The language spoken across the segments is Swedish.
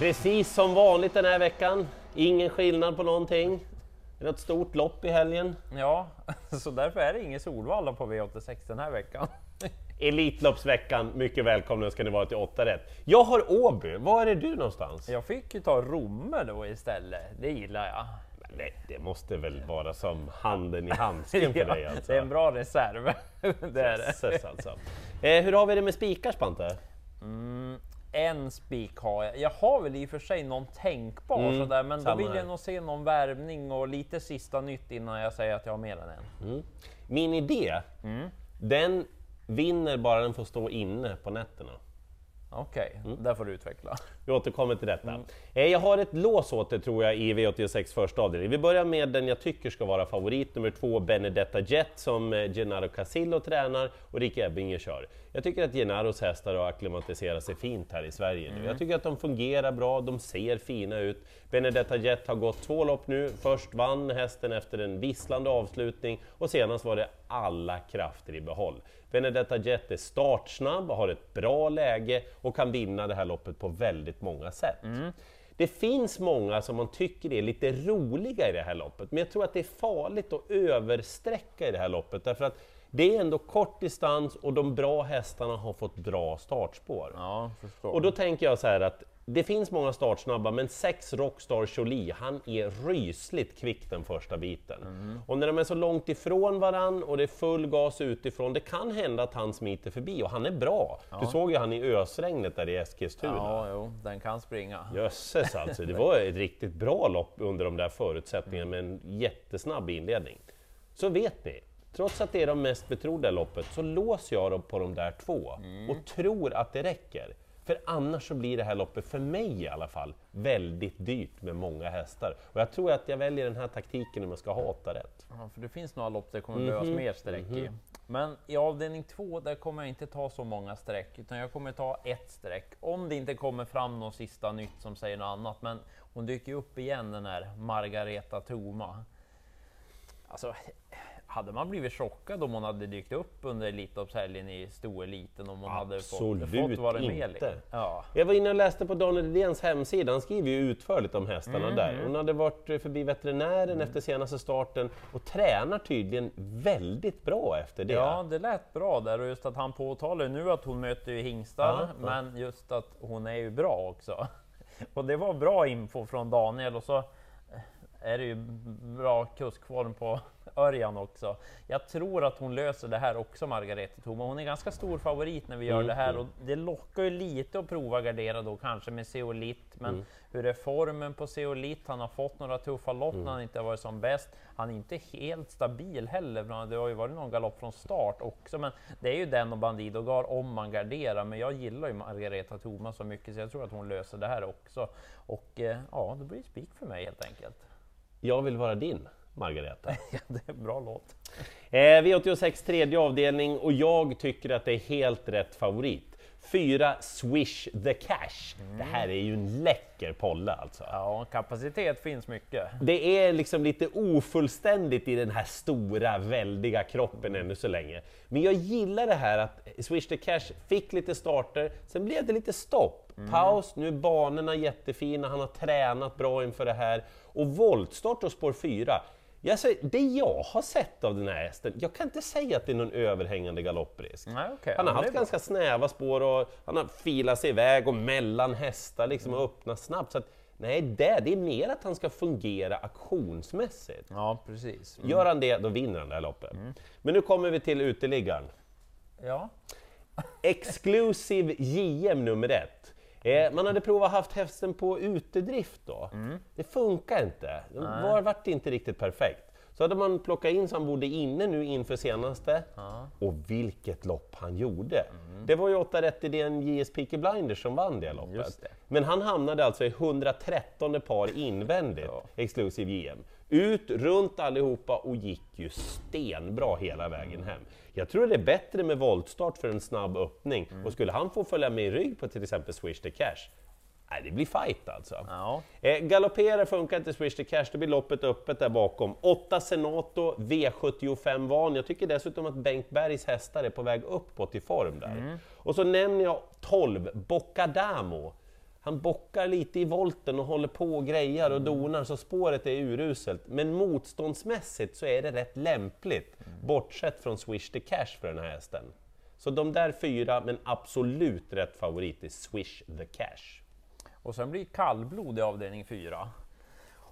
Precis som vanligt den här veckan. Ingen skillnad på någonting. Det är ett stort lopp i helgen. Ja, så därför är det ingen Solvalla på V86 den här veckan. Elitloppsveckan, mycket välkomna ska ni vara till 8 rätt. Jag har Åby, var är du någonstans? Jag fick ju ta Romme då istället, det gillar jag. Nej, det måste väl vara som handen i handsken för dig alltså? Det är en bra reserv. det är det. Alltså. Eh, hur har vi det med spikar Spante? En spik har jag. Jag har väl i och för sig någon tänkbar Mm, sådär, men då vill här. jag nog se någon värvning och lite sista nytt innan jag säger att jag har mer än en. Min idé, Mm. den vinner bara den får stå inne på nätterna. Okej, Mm. där får du utveckla. Vi återkommer till detta. Eh, Jag har ett lås åt det tror jag i V86 första avdelning. Vi börjar med den jag tycker ska vara favorit, nummer två Benedetta Jet som eh, Gennaro Casillo tränar och Rick Ebbinge kör. Jag tycker att Gennaros hästar har acklimatiserat sig fint här i Sverige nu. Jag tycker att de fungerar bra, de ser fina ut. Benedetta Jet har gått två lopp nu, först vann hästen efter en visslande avslutning och senast var det alla krafter i behåll. Benedetta Jet är startsnabb, har ett bra läge och kan vinna det här loppet på väldigt många sätt. Det finns många som man tycker är lite roliga i det här loppet, men jag tror att det är farligt att översträcka i det här loppet därför att det är ändå kort distans och de bra hästarna har fått bra startspår. Ja. Och då tänker jag så här att det finns många startsnabba, men sex Rockstar Jolie, han är rysligt kvick den första biten. Och när de är så långt ifrån varann och det är full gas utifrån, det kan hända att han smiter förbi och han är bra. Du såg ju han i ösregnet där i Eskilstuna. Ja, jo, den kan springa. Jösses alltså, det var ett riktigt bra lopp under de där förutsättningarna med en jättesnabb inledning. Så vet ni, trots att det är de mest betrodda loppet så låser jag dem på de där två och tror att det räcker. För annars så blir det här loppet, för mig i alla fall, väldigt dyrt med många hästar. Och jag tror att jag väljer den här taktiken om jag ska ha åtta rätt. Ja, för det finns några lopp där det kommer behövas mer streck i. Men i avdelning två, där kommer jag inte ta så många streck, utan jag kommer ta ett streck. Om det inte kommer fram något sista nytt som säger något annat. Men hon dyker upp igen, den här Margareta Thoma. Alltså, hade man blivit chockad om hon hade dykt upp under Elitloppshelgen i stoeliten? Om hon hade fått, Absolut fått vara med? inte. liksom? Ja. Jag var inne och läste på Daniel Redéns hemsida, han skriver ju utförligt om hästarna där. Hon hade varit förbi veterinären efter senaste starten och tränar tydligen väldigt bra efter det. Ja, det lät bra där och just att han påtalar nu att hon möter ju hingstar, ja. men just att hon är ju bra också. Och det var bra info från Daniel och så är det ju bra kuskform på Örjan också. Jag tror att hon löser det här också, Margareta Thoma. Hon är ganska stor favorit när vi gör Mm, det här och det lockar ju lite att prova gardera då kanske med Zeolit. Men Mm. hur är formen på Zeolit? Han har fått några tuffa lopp Mm. när han inte varit som bäst. Han är inte helt stabil heller. Det har ju varit någon galopp från start också, men det är ju den och Bandido Gar om man garderar. Men jag gillar ju Margareta Thoma så mycket så jag tror att hon löser det här också. Och eh, ja, det blir spik för mig helt enkelt. Jag vill vara din, Margareta. Det är en bra låt. Eh, V86 tredje avdelning och jag tycker att det är helt rätt favorit. Fyra Swish the Cash. Det här är ju en läcker polle alltså. Ja, kapacitet finns mycket. Det är liksom lite ofullständigt i den här stora, väldiga kroppen ännu så länge. Men jag gillar det här att Swish the Cash fick lite starter, sen blev det lite stopp. Paus, nu är banorna jättefina, han har tränat bra inför det här. Och voltstart och spår 4. Jag säger, det jag har sett av den här hästen, jag kan inte säga att det är någon överhängande galopprisk. Nej, okej, han har ja, haft är bra. ganska snäva spår och han har filat sig iväg och mellan hästar liksom och öppnat snabbt. Så att, nej, det, det är mer att han ska fungera auktionsmässigt. Ja, precis. Gör han det, då vinner han det här loppet. Men nu kommer vi till uteliggaren. Ja, Exclusive JM nummer ett. Eh, man hade provat haft hästen på utedrift då. Det funkar inte. Det var, vart inte riktigt perfekt. Så hade man plockat in så han bodde inne nu inför senaste. Och vilket lopp han gjorde! Det var ju 8 rätt i den JS Peaky Blinders som vann det loppet. Det. Men han hamnade alltså i 113 par invändigt, Ja. Exclusive JM. Ut, runt allihopa och gick ju stenbra hela vägen hem. Jag tror det är bättre med voltstart för en snabb öppning. Och skulle han få följa med i rygg på till exempel Swish the Cash, nej, det blir fight alltså. ja. Eh, galoppera funkar inte Swish the Cash, då blir loppet öppet där bakom. 8 Senato, V75 van. Jag tycker dessutom att Bengt Bergs hästar är på väg uppåt i form där. Och så nämner jag 12 Boccadamo. han bockar lite i volten och håller på och grejar och donar så spåret är uruselt. Men motståndsmässigt så är det rätt lämpligt, bortsett från Swish the Cash för den här hästen. Så de där fyra, men absolut rätt favorit är Swish the Cash. Och sen blir kallblod i avdelning 4.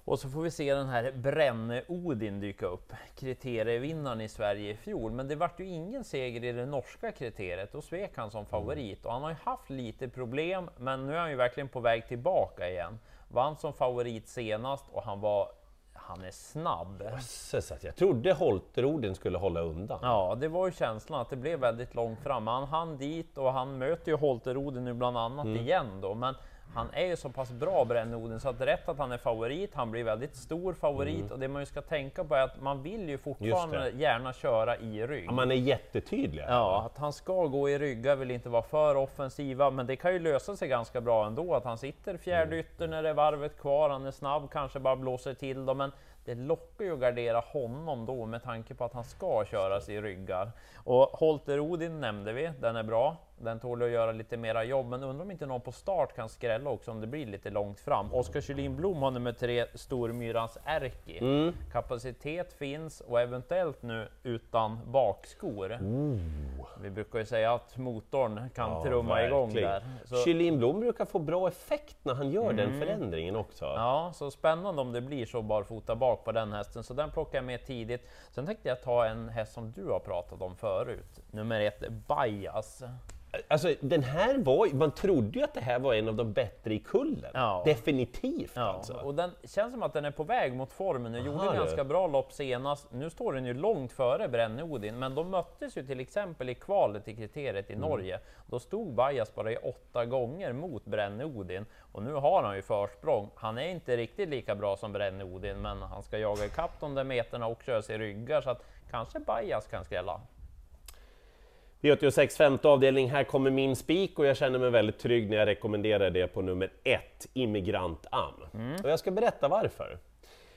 Och så får vi se den här Brenne-Odin dyka upp, kriterievinnaren i Sverige i fjol. Men det vart ju ingen seger i det norska kriteriet, då svek han som favorit. Och han har ju haft lite problem, men nu är han ju verkligen på väg tillbaka igen. Vann som favorit senast och han var han är snabb. Jösses, jag trodde Holterodin skulle hålla undan. Ja, det var ju känslan att det blev väldigt långt fram. Han hann dit och han möter ju Holterodin nu bland annat Mm. igen då. Men han är ju så pass bra Brännoden så att rätt att han är favorit. Han blir väldigt stor favorit och det man ju ska tänka på är att man vill ju fortfarande Mm. Gärna köra i rygg. Ja, man är jättetydlig. Ja, att han ska gå i ryggar vill inte vara för offensiva, men det kan ju lösa sig ganska bra ändå. Att han sitter fjärde Mm. ytter när det är varvet kvar, han är snabb, kanske bara blåser till dem, men det lockar ju att gardera honom då med tanke på att han ska köras i ryggar. Och Holter Odin nämnde vi, den är bra. Den tål att göra lite mera jobb, men undrar om inte någon på start kan skrälla också om det blir lite långt fram. Oskar Kjellin Blom har nummer tre, Stormyrans Erki. Mm. Kapacitet finns och eventuellt nu utan bakskor. Vi brukar ju säga att motorn kan Ja, trumma igång verkligen. där. Så, Kylin Blom brukar få bra effekt när han gör den förändringen också. ja, så spännande om det blir så barfota bak på den hästen, så den plockar jag med tidigt. Sen tänkte jag ta en häst som du har pratat om förut, nummer ett, Bajas. Alltså den här var man trodde ju att det här var en av de bättre i kullen. Ja. Definitivt Ja, alltså. och den känns som att den är på väg mot formen. Nu gjorde ganska bra lopp senast. Nu står den ju långt före Brenne-Odin, men de möttes ju till exempel i kvalet i kriteriet i Mm. Norge. Då stod Bajas bara i åtta gånger mot Brenne-Odin och nu har han ju försprång. Han är inte riktigt lika bra som Brenne-Odin, men han ska jaga ikapp de där meterna och köra sig i ryggar så att kanske Bajas kan skrälla. V86 femte avdelning, här kommer min spik och jag känner mig väldigt trygg när jag rekommenderar det på nummer ett, Immigrant Am. Och jag ska berätta varför.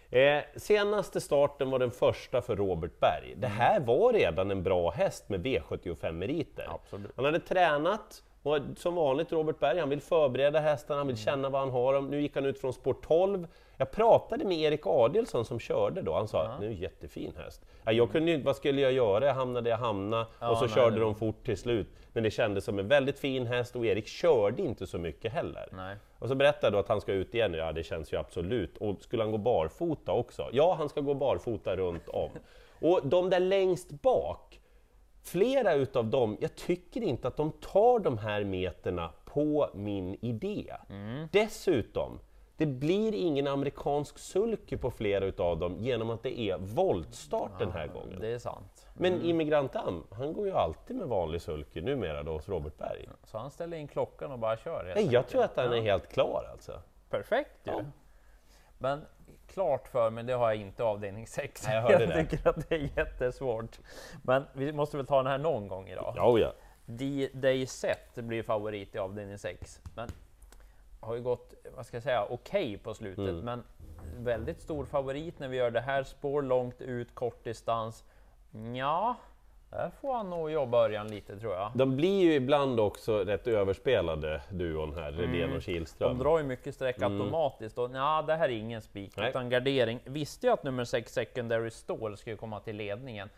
Eh, senaste starten var den första för Robert Berg. Det här var redan en bra häst med V75-meriter. Absolut. Han hade tränat, och som vanligt Robert Berg, han vill förbereda hästarna, han vill känna vad han har dem. Nu gick han ut från spår 12. Jag pratade med Erik Adielsson som körde då, han sa att det är en jättefin häst. Ja, jag kunde ju, vad skulle jag göra? Jag hamnade jag hamnade och så nej, körde det- de fort till slut. Men det kändes som en väldigt fin häst och Erik körde inte så mycket heller. Nej. Och så berättade då att han ska ut igen, ja det känns ju absolut. Och skulle han gå barfota också? Ja, han ska gå barfota runt om. Och de där längst bak, flera utav dem, jag tycker inte att de tar de här meterna på min idé. Dessutom, det blir ingen amerikansk sulky på flera utav dem genom att det är voltstart den här gången. Det är sant. Men Immigrant Am, han går ju alltid med vanlig sulky numera då hos Robert Berg. Så han ställer in klockan och bara kör? Nej, jag enkelt. tror att han är helt klar alltså. Perfekt ju! Ja. Men klart för mig, det har jag inte avdelning 6. Nej, jag det. tycker att det är jättesvårt. Men vi måste väl ta den här någon gång idag. Ja, ja. D-Day Set blir favorit i avdelning 6. Men har ju gått, vad ska jag säga, okej på slutet. Mm. Men väldigt stor favorit när vi gör det här. Spår långt ut, kort distans. Ja, där får han nog jobba Örjan lite tror jag. De blir ju ibland också rätt överspelade, duon här, Redén och De Kihlström. drar ju mycket streck automatiskt och ja, det här är ingen spik utan gardering. Visste jag att nummer 6 Secondary Stall skulle komma till ledningen.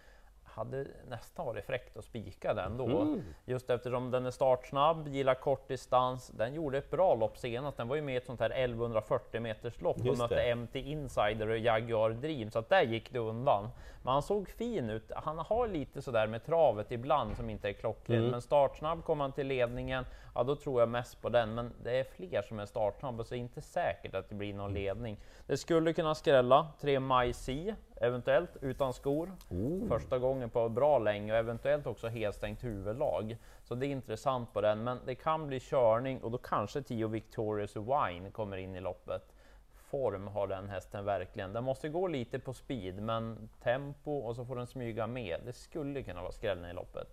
Hade nästan varit fräckt att spika den då. Mm. Just eftersom den är startsnabb, gillar kort distans. Den gjorde ett bra lopp senast. Den var ju med i ett sånt här 1140 meters lopp och mötte det. MT Insider och Jaguar Dream, så att där gick det undan. Men han såg fin ut. Han har lite sådär med travet ibland som inte är klockrent, Mm. men startsnabb kom han till ledningen, ja då tror jag mest på den. Men det är fler som är startsnabba, så det är inte säkert att det blir någon ledning. Det skulle kunna skrälla, 3 Maj C, eventuellt utan skor. Första gången på bra länge och eventuellt också helstängt huvudlag. Så det är intressant på den, men det kan bli körning och då kanske 10 Victorious Wine kommer in i loppet form har den hästen verkligen. Den måste gå lite på speed, men tempo och så får den smyga med. Det skulle kunna vara skrällen i loppet.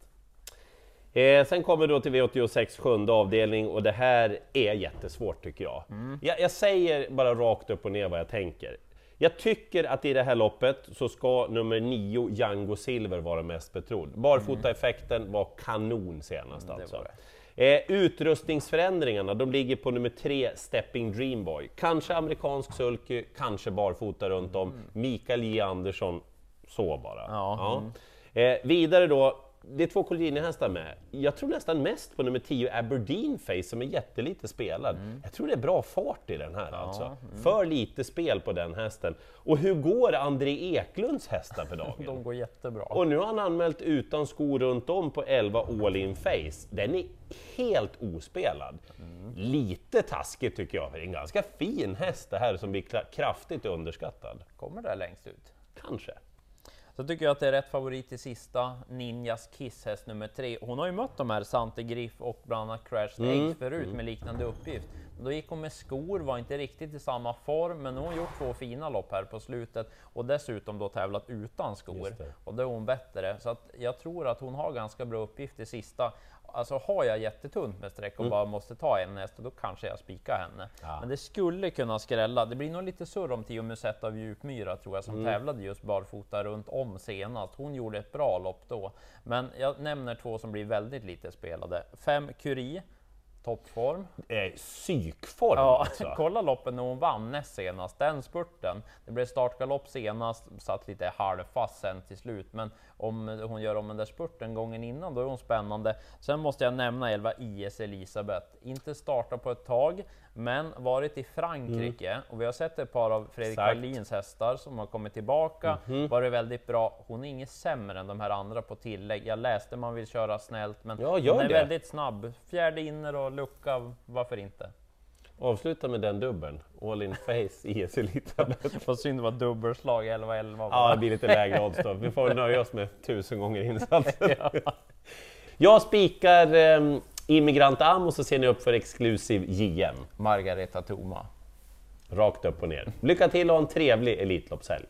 Eh, sen kommer då till V86 sjunde avdelning och det här är jättesvårt tycker jag. jag. Jag säger bara rakt upp och ner vad jag tänker. Jag tycker att i det här loppet så ska nummer 9, Django Silver, vara mest betrodd. Barfota-effekten var kanon senast Det alltså. Eh, utrustningsförändringarna, de ligger på nummer tre, Stepping Dreamboy. Kanske amerikansk sulky, kanske barfota runt om. Mikael J Andersson, så bara. Ja. Eh, vidare då, det är två Colgjini-hästar med. Jag tror nästan mest på nummer 10 Aberdeen Face som är jättelite spelad. Jag tror det är bra fart i den här alltså. För lite spel på den hästen. Och hur går André Eklunds hästar för dagen? De går jättebra. Och nu har han anmält utan skor runt om på 11 All In Face. Den är helt ospelad. Lite taskigt tycker jag, för det är en ganska fin häst det här som blir kraftigt underskattad. Kommer där längst ut. Kanske. Så tycker jag att det är rätt favorit i sista, Ninjas Kiss häst nummer tre. Hon har ju mött de här Sante Griff och bland annat Crashed Eggs förut med liknande uppgift. Då gick hon med skor, var inte riktigt i samma form, men nu har hon gjort två fina lopp här på slutet och dessutom då tävlat utan skor. Det. Och då är hon bättre. Så att jag tror att hon har ganska bra uppgift i sista. Alltså har jag jättetunt med streck och bara måste ta en häst, då kanske jag spikar henne. Ja. Men det skulle kunna skrälla. Det blir nog lite surr om Tio Musetta av Djupmyra tror jag, som tävlade just barfota runt om senast. Hon gjorde ett bra lopp då. Men jag nämner två som blir väldigt lite spelade. Fem Curie, toppform. Eh, psykform Ja, alltså. kolla loppen när hon vann näst senast, den spurten. Det blev startgalopp senast, satt lite halvfast sen till slut, men om hon gör om den där spurten gången innan, då är hon spännande. Sen måste jag nämna 11 IS Elisabeth, inte starta på ett tag, men varit i Frankrike och vi har sett ett par av Fredrik. Wallins hästar som har kommit tillbaka, varit väldigt bra. Hon är inget sämre än de här andra på tillägg. Jag läste man vill köra snällt, men Ja, hon är det. väldigt snabb. Fjärde inner och lucka, varför inte? Avsluta med den dubbeln. All In Face, IS Elisabeth. Vad synd det var dubbelslag 11-11. Ja, det blir lite lägre odds då. Vi får nöja oss med tusen gånger insatsen. Jag spikar eh, Immigrant Amos så ser ni upp för Exclusive JM. Margareta Thoma. Rakt upp och ner. Lycka till och ha en trevlig Elitloppshelg!